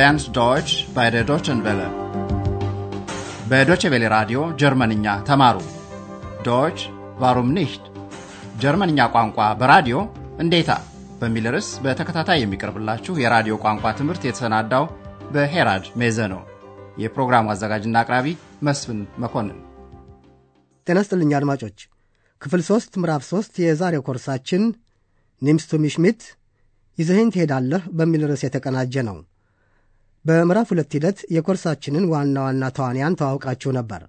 lernt Deutsch bei der Deutschen Welle. በዶቼ ቬለ ራዲዮ ጀርመንኛ ተማሩ። ዶች ዋሩም ኒሽት ጀርመንኛ ቋንቋ በራዲዮ እንዴታ በሚል ርዕስ በተከታታይ የሚቀርብላችሁ የራዲዮ ቋንቋ ትምህርት የተሰናዳው በሄራድ ሜዘ ነው። የፕሮግራሙ አዘጋጅና አቅራቢ መስፍን መኮንን። ጤና ይስጥልኝ አድማጮች። ክፍል ሦስት ምዕራፍ ሦስት የዛሬው ኮርሳችን ኒምስቱ ሚሽሚት ይዘህኝ ትሄዳለህ በሚል ርዕስ የተቀናጀ ነው። በምዕራፍ ሁለት ሂደት የኮርሳችንን ዋና ዋና ተዋንያን ተዋውቃችሁ ነበር።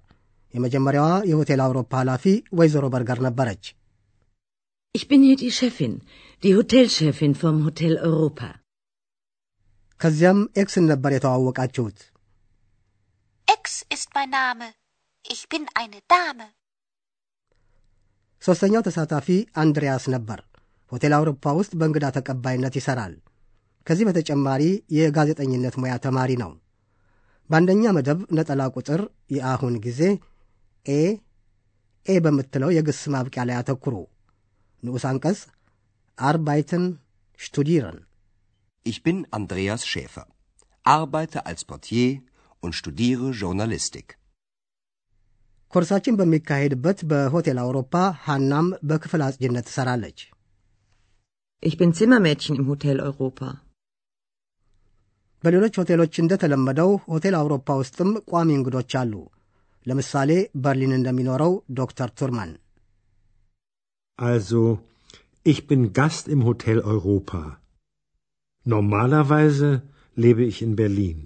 የመጀመሪያዋ የሆቴል አውሮፓ ኃላፊ ወይዘሮ በርገር ነበረች። Ich bin hier die Chefin, die Hotelchefin vom Hotel Europa. ከዚያም ኤክስን ነበር የተዋወቃችሁት። Ex ist mein Name. Ich bin eine Dame. ሦስተኛው ተሳታፊ አንድሪያስ ነበር። ሆቴል አውሮፓ ውስጥ በእንግዳ ተቀባይነት ይሠራል። ከዚህ በተጨማሪ የጋዜጠኝነት ሙያ ተማሪ ነው። በአንደኛ መደብ ነጠላ ቁጥር የአሁን ጊዜ ኤ ኤ በምትለው የግስ ማብቂያ ላይ አተኩሩ። ንዑስ አንቀጽ አርባይትን ሽቱዲረን Ich bin Andreas Schäfer, arbeite als Portier und studiere Journalistik. ኮርሳችን በሚካሄድበት በሆቴል አውሮፓ ሐናም በክፍል አጽጅነት ትሠራለች። Ich bin Zimmermädchen im Hotel Europa. በሌሎች ሆቴሎች እንደተለመደው ሆቴል አውሮፓ ውስጥም ቋሚ እንግዶች አሉ። ለምሳሌ በርሊን እንደሚኖረው ዶክተር ቱርማን። Also, ich bin Gast im Hotel Europa. Normalerweise lebe ich in Berlin.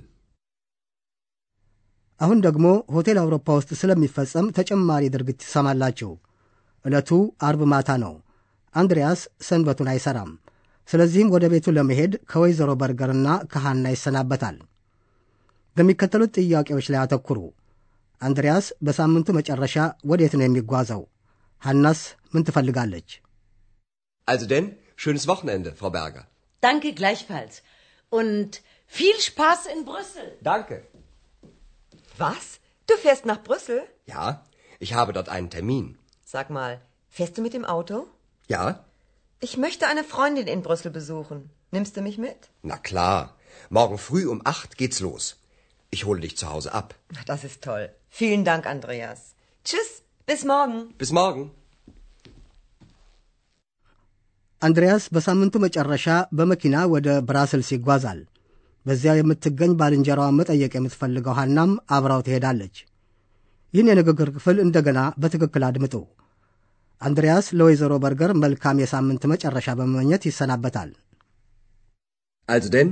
አሁን ደግሞ ሆቴል አውሮፓ ውስጥ ስለሚፈጸም ተጨማሪ ድርጊት ትሰማላችሁ። ዕለቱ አርብ ማታ ነው። አንድሪያስ ሰንበቱን አይሠራም። ስለዚህም ወደ ቤቱ ለመሄድ ከወይዘሮ በርገርና ከሐና ይሰናበታል። በሚከተሉት ጥያቄዎች ላይ አተኩሩ። አንድሪያስ በሳምንቱ መጨረሻ ወዴት ነው የሚጓዘው? ሐናስ ምን ትፈልጋለች? Also denn, schönes Wochenende, Frau Berger. Danke gleichfalls. Und viel Spaß in Brüssel. Danke. Was? Du fährst nach Brüssel? Ja, ich habe dort einen Termin. Sag mal, fährst du mit dem Auto? Ja? Ich möchte eine Freundin in Brüssel besuchen. Nimmst du mich mit? Na klar. Morgen früh um acht geht's los. Ich hole dich zu Hause ab. Das ist toll. Vielen Dank, Andreas. Tschüss, bis morgen. Bis morgen. አንድሪያስ በሳምንቱ መጨረሻ በመኪና ወደ ብራስልስ ይጓዛል። በዚያ የምትገኝ ባልንጀራዋን መጠየቅ የምትፈልገው ሐናም አብራው ትሄዳለች። ይህን የንግግር ክፍል እንደገና በትክክል አድምጡ። አንድሪያስ ለወይዘሮ በርገር መልካም የሳምንት መጨረሻ በመመኘት ይሰናበታል። Also denn,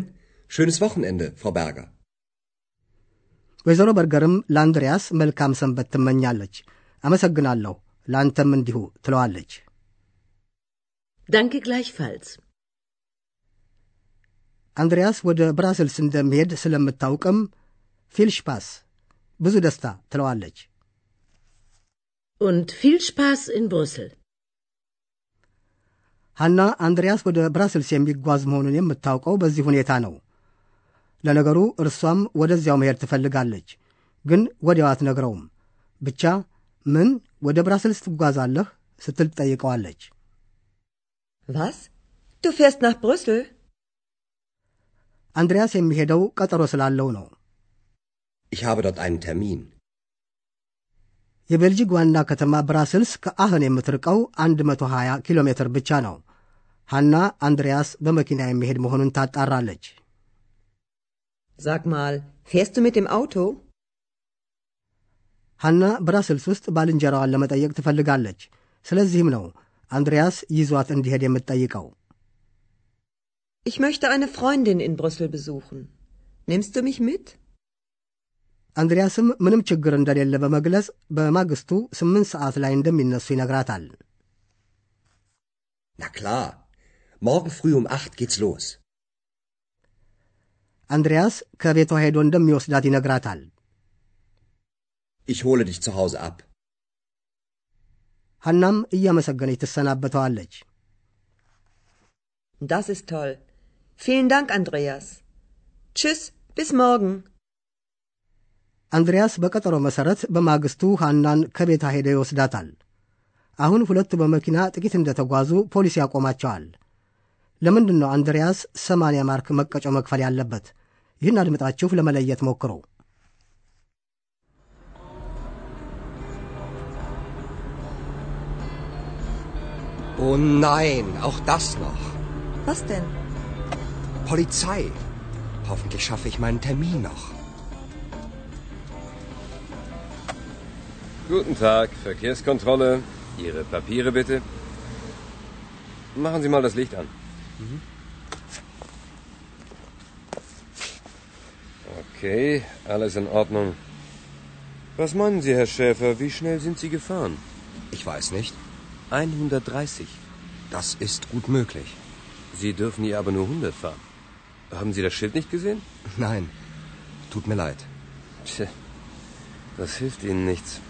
schönes Wochenende, Frau Berger. ወይዘሮ በርገርም ለአንድሪያስ መልካም ሰንበት ትመኛለች። አመሰግናለሁ፣ ለአንተም እንዲሁ ትለዋለች። Danke gleichfalls. አንድሪያስ ወደ ብራስልስ እንደሚሄድ ስለምታውቅም ፊልሽፓስ ብዙ ደስታ ትለዋለች። Und viel Spaß in Brüssel. ሐና አንድሪያስ ወደ ብራስልስ የሚጓዝ መሆኑን የምታውቀው በዚህ ሁኔታ ነው። ለነገሩ እርሷም ወደዚያው መሄድ ትፈልጋለች፣ ግን ወዲያው አትነግረውም። ብቻ ምን ወደ ብራስልስ ትጓዛለህ ስትል ትጠይቀዋለች። Was? Du fährst nach Brüssel? አንድሪያስ የሚሄደው ቀጠሮ ስላለው ነው። Ich habe dort einen Termin. የቤልጂክ ዋና ከተማ ብራስልስ ከአህን የምትርቀው 120 ኪሎ ሜትር ብቻ ነው። ሐና አንድሪያስ በመኪና የሚሄድ መሆኑን ታጣራለች። Sag mal, fährst du mit dem Auto? ሐና ብራስልስ ውስጥ ባልንጀራዋን ለመጠየቅ ትፈልጋለች። ስለዚህም ነው አንድሪያስ ይዟት እንዲሄድ የምትጠይቀው። Ich möchte eine Freundin in Brüssel besuchen. Nimmst du mich mit? አንድሪያስም ምንም ችግር እንደሌለ በመግለጽ በማግስቱ ስምንት ሰዓት ላይ እንደሚነሱ ይነግራታል። Na klar. Morgen früh um acht geht's los. አንድሪያስ ከቤቷ ሄዶ እንደሚወስዳት ይነግራታል። Ich hole dich zu Hause ab. ሐናም እያመሰገነች ትሰናበተዋለች። Das ist toll. Vielen Dank, Andreas. Tschüss, bis morgen. አንድሪያስ በቀጠሮ መሠረት በማግስቱ ሐናን ከቤቷ ሄዶ ይወስዳታል። አሁን ሁለቱ በመኪና ጥቂት እንደተጓዙ ፖሊስ ያቆማቸዋል። ለምንድን ነው አንድሪያስ ሰማንያ ማርክ መቀጮ መክፈል ያለበት? ይህን አድምጣችሁ ለመለየት ሞክሩ። Oh nein, auch das noch. Was denn? Polizei. Hoffentlich schaffe ich meinen Termin noch. Guten Tag, Verkehrskontrolle. Ihre Papiere bitte. Machen Sie mal das Licht an. Okay, alles in Ordnung. Was meinen Sie, Herr Schäfer, wie schnell sind Sie gefahren? Ich weiß nicht. 130. Das ist gut möglich. Sie dürfen hier aber nur 100 fahren. Haben Sie das Schild nicht gesehen? Nein, tut mir leid. Tja, das hilft Ihnen nichts.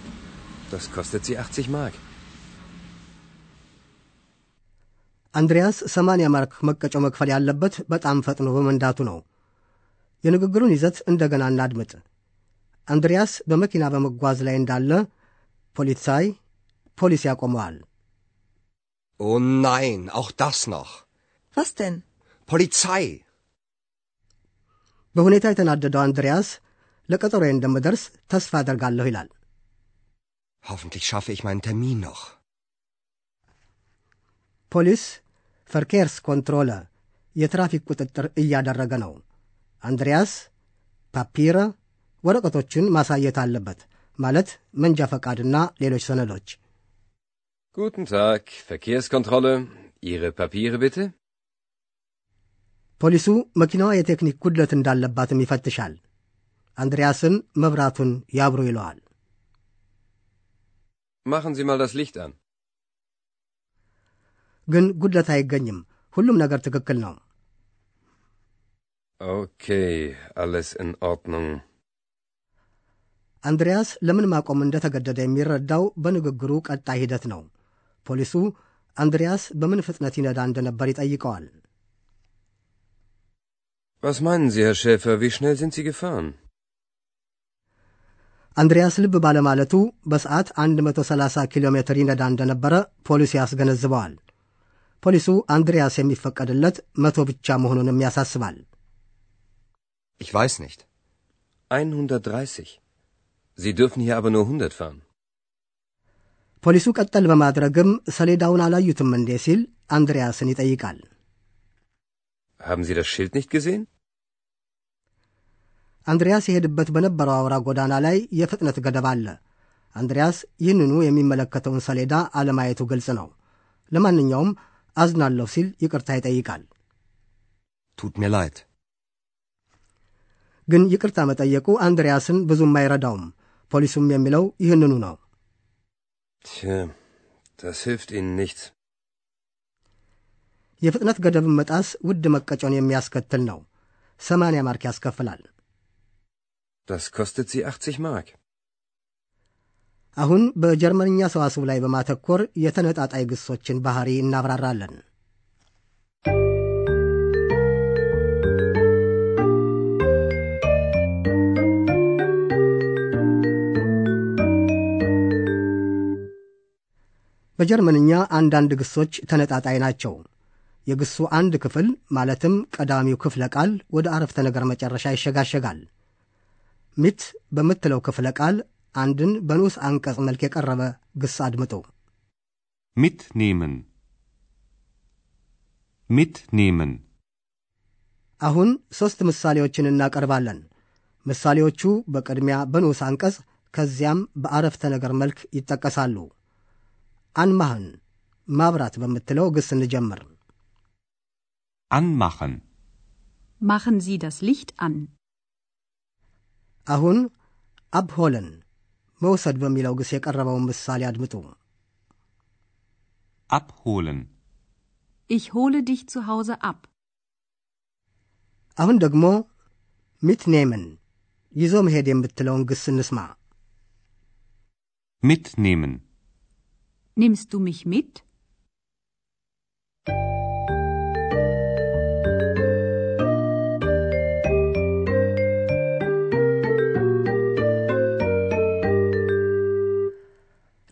Das kostet Sie 80 Mark. አንድሪያስ 80 ማርክ መቀጮ መክፈል ያለበት በጣም ፈጥኖ በመንዳቱ ነው። የንግግሩን ይዘት እንደገና እናድምጥ። አንድሪያስ በመኪና በመጓዝ ላይ እንዳለ ፖሊሳይ ፖሊስ ያቆመዋል። Oh nein, auch das noch. Was denn? Polizei. በሁኔታ የተናደደው አንድሪያስ ለቀጠሮዬ እንደምደርስ ተስፋ አደርጋለሁ ይላል። Hoffentlich schaffe ich meinen Termin noch. ፖሊስ ፈርኬርስ ኮንትሮለ የትራፊክ ቁጥጥር እያደረገ ነው። አንድሪያስ ፓፒረ ወረቀቶችን ማሳየት አለበት፣ ማለት መንጃ ፈቃድና ሌሎች ሰነዶች። Guten Tag, Verkehrskontrolle. Ihre Papiere bitte. ፖሊሱ መኪናዋ የቴክኒክ ጉድለት እንዳለባትም ይፈትሻል። አንድሪያስን መብራቱን ያብሩ ይለዋል። Machen Sie mal das Licht an. ግን ጉድለት አይገኝም። ሁሉም ነገር ትክክል ነው። Okay, alles in Ordnung. አንድሪያስ ለምን ማቆም እንደተገደደ የሚረዳው በንግግሩ ቀጣይ ሂደት ነው። ፖሊሱ አንድሪያስ በምን ፍጥነት ይነዳ እንደነበር ይጠይቀዋል። Was meinen Sie, Herr Schäfer, wie schnell sind Sie gefahren? አንድሪያስ ልብ ባለማለቱ በሰዓት 130 ኪሎ ሜትር ይነዳ እንደነበረ ፖሊሱ ያስገነዝበዋል። ፖሊሱ አንድሪያስ የሚፈቀድለት መቶ ብቻ መሆኑንም ያሳስባል። Ich weiß nicht. 130. Sie dürfen hier aber nur 100 fahren. ፖሊሱ ቀጠል በማድረግም ሰሌዳውን አላዩትም እንዴ ሲል አንድሪያስን ይጠይቃል። Haben Sie das Schild nicht gesehen? አንድሪያስ የሄድበት በነበረው አውራ ጎዳና ላይ የፍጥነት ገደብ አለ። አንድሪያስ ይህንኑ የሚመለከተውን ሰሌዳ አለማየቱ ግልጽ ነው። ለማንኛውም አዝናለሁ ሲል ይቅርታ ይጠይቃል። Tut mir leid. ግን ይቅርታ መጠየቁ አንድሪያስን ብዙም አይረዳውም። ፖሊሱም የሚለው ይህንኑ ነው። das hilft Ihnen nichts. የፍጥነት ገደብን መጣስ ውድ መቀጮን የሚያስከትል ነው። ሰማንያ ማርክ ያስከፍላል። Das kostet Sie 80 Mark. አሁን በጀርመንኛ ሰዋስው ላይ በማተኮር የተነጣጣይ ግሶችን ባህሪ እናብራራለን። በጀርመንኛ አንዳንድ ግሶች ተነጣጣይ ናቸው። የግሱ አንድ ክፍል ማለትም ቀዳሚው ክፍለ ቃል ወደ አረፍተ ነገር መጨረሻ ይሸጋሸጋል። ሚት በምትለው ክፍለ ቃል አንድን በንዑስ አንቀጽ መልክ የቀረበ ግስ አድምጡ። Mitnehmen. Mitnehmen. አሁን ሦስት ምሳሌዎችን እናቀርባለን። ምሳሌዎቹ በቅድሚያ በንዑስ አንቀጽ ከዚያም በአረፍተ ነገር መልክ ይጠቀሳሉ። አንማህን ማብራት በምትለው ግስ እንጀምር። Anmachen. Machen Sie das Licht an. አሁን አብሆለን መውሰድ በሚለው ግስ የቀረበውን ምሳሌ አድምጡ። Abholen. Ich hole dich zu Hause ab. አሁን ደግሞ ሚትኔምን ይዞ መሄድ የምትለውን ግስ እንስማ። Mitnehmen. Nimmst du mich mit?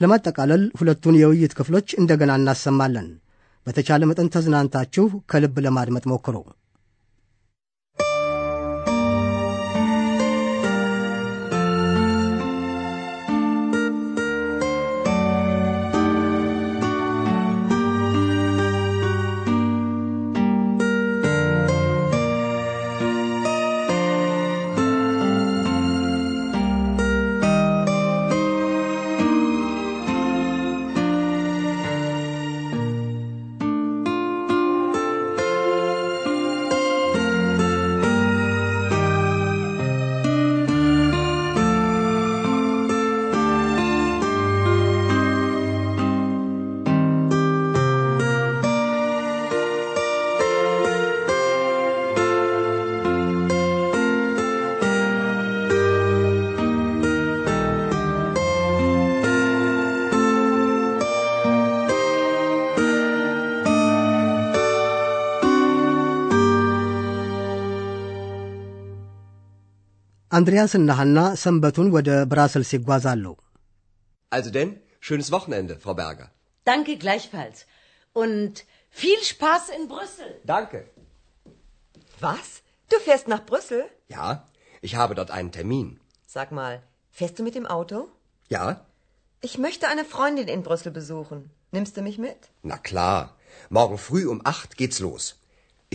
ለማጠቃለል ሁለቱን የውይይት ክፍሎች እንደገና እናሰማለን። በተቻለ መጠን ተዝናንታችሁ ከልብ ለማድመጥ ሞክሩ። አንድሪያስና ሐና ሰንበቱን ወደ ብራሰልስ ይጓዛሉ። Also denn, schönes Wochenende, Frau Berger. Danke gleichfalls. Und viel Spaß in Brüssel. Danke. Was? Du fährst nach Brüssel? Ja, ich habe dort einen Termin. Sag mal, fährst du mit dem Auto? Ja? Ich möchte eine Freundin in Brüssel besuchen. Nimmst du mich mit? Na klar. Morgen früh um acht geht's los.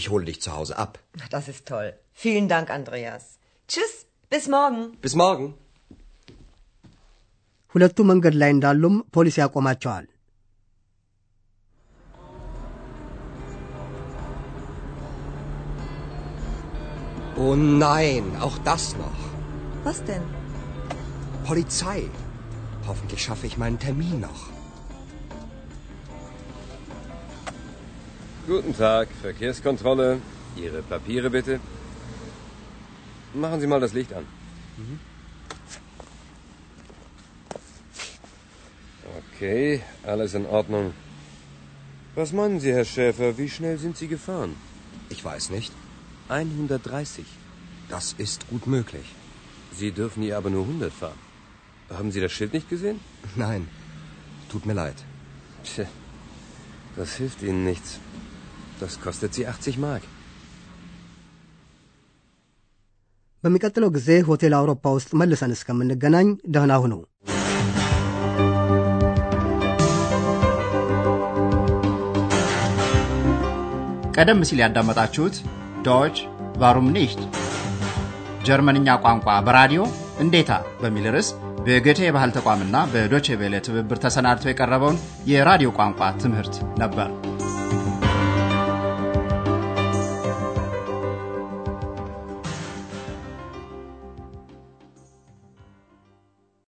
Ich hole dich zu Hause ab. Das ist toll. Vielen Dank, Andreas. Tschüss, bis morgen. Bis morgen. ሁለቱ መንገድ ላይ እንዳሉም ፖሊስ ያቆማቸዋል። Oh nein, auch das noch. Was denn? Polizei. Hoffentlich schaffe ich meinen Termin noch. Guten Tag, Verkehrskontrolle. Ihre Papiere bitte. Machen Sie mal das Licht an. Okay, alles in Ordnung. Was meinen Sie, Herr Schäfer, wie schnell sind Sie gefahren? Ich weiß nicht. 130. Das ist gut möglich. Sie dürfen hier aber nur 100 fahren. Haben Sie das Schild nicht gesehen? Nein, tut mir leid. Tja, das hilft Ihnen nichts. Das kostet Sie 80 Mark. በሚቀጥለው ጊዜ ሆቴል አውሮፓ ውስጥ መልሰን እስከምንገናኝ ደህና ሁኑ። ቀደም ሲል ያዳመጣችሁት ዶች ቫሩም ኒሽት ጀርመንኛ ቋንቋ በራዲዮ እንዴታ በሚል ርዕስ በገቴ የባህል ተቋምና በዶቼ ቬለ ትብብር ተሰናድቶ የቀረበውን የራዲዮ ቋንቋ ትምህርት ነበር።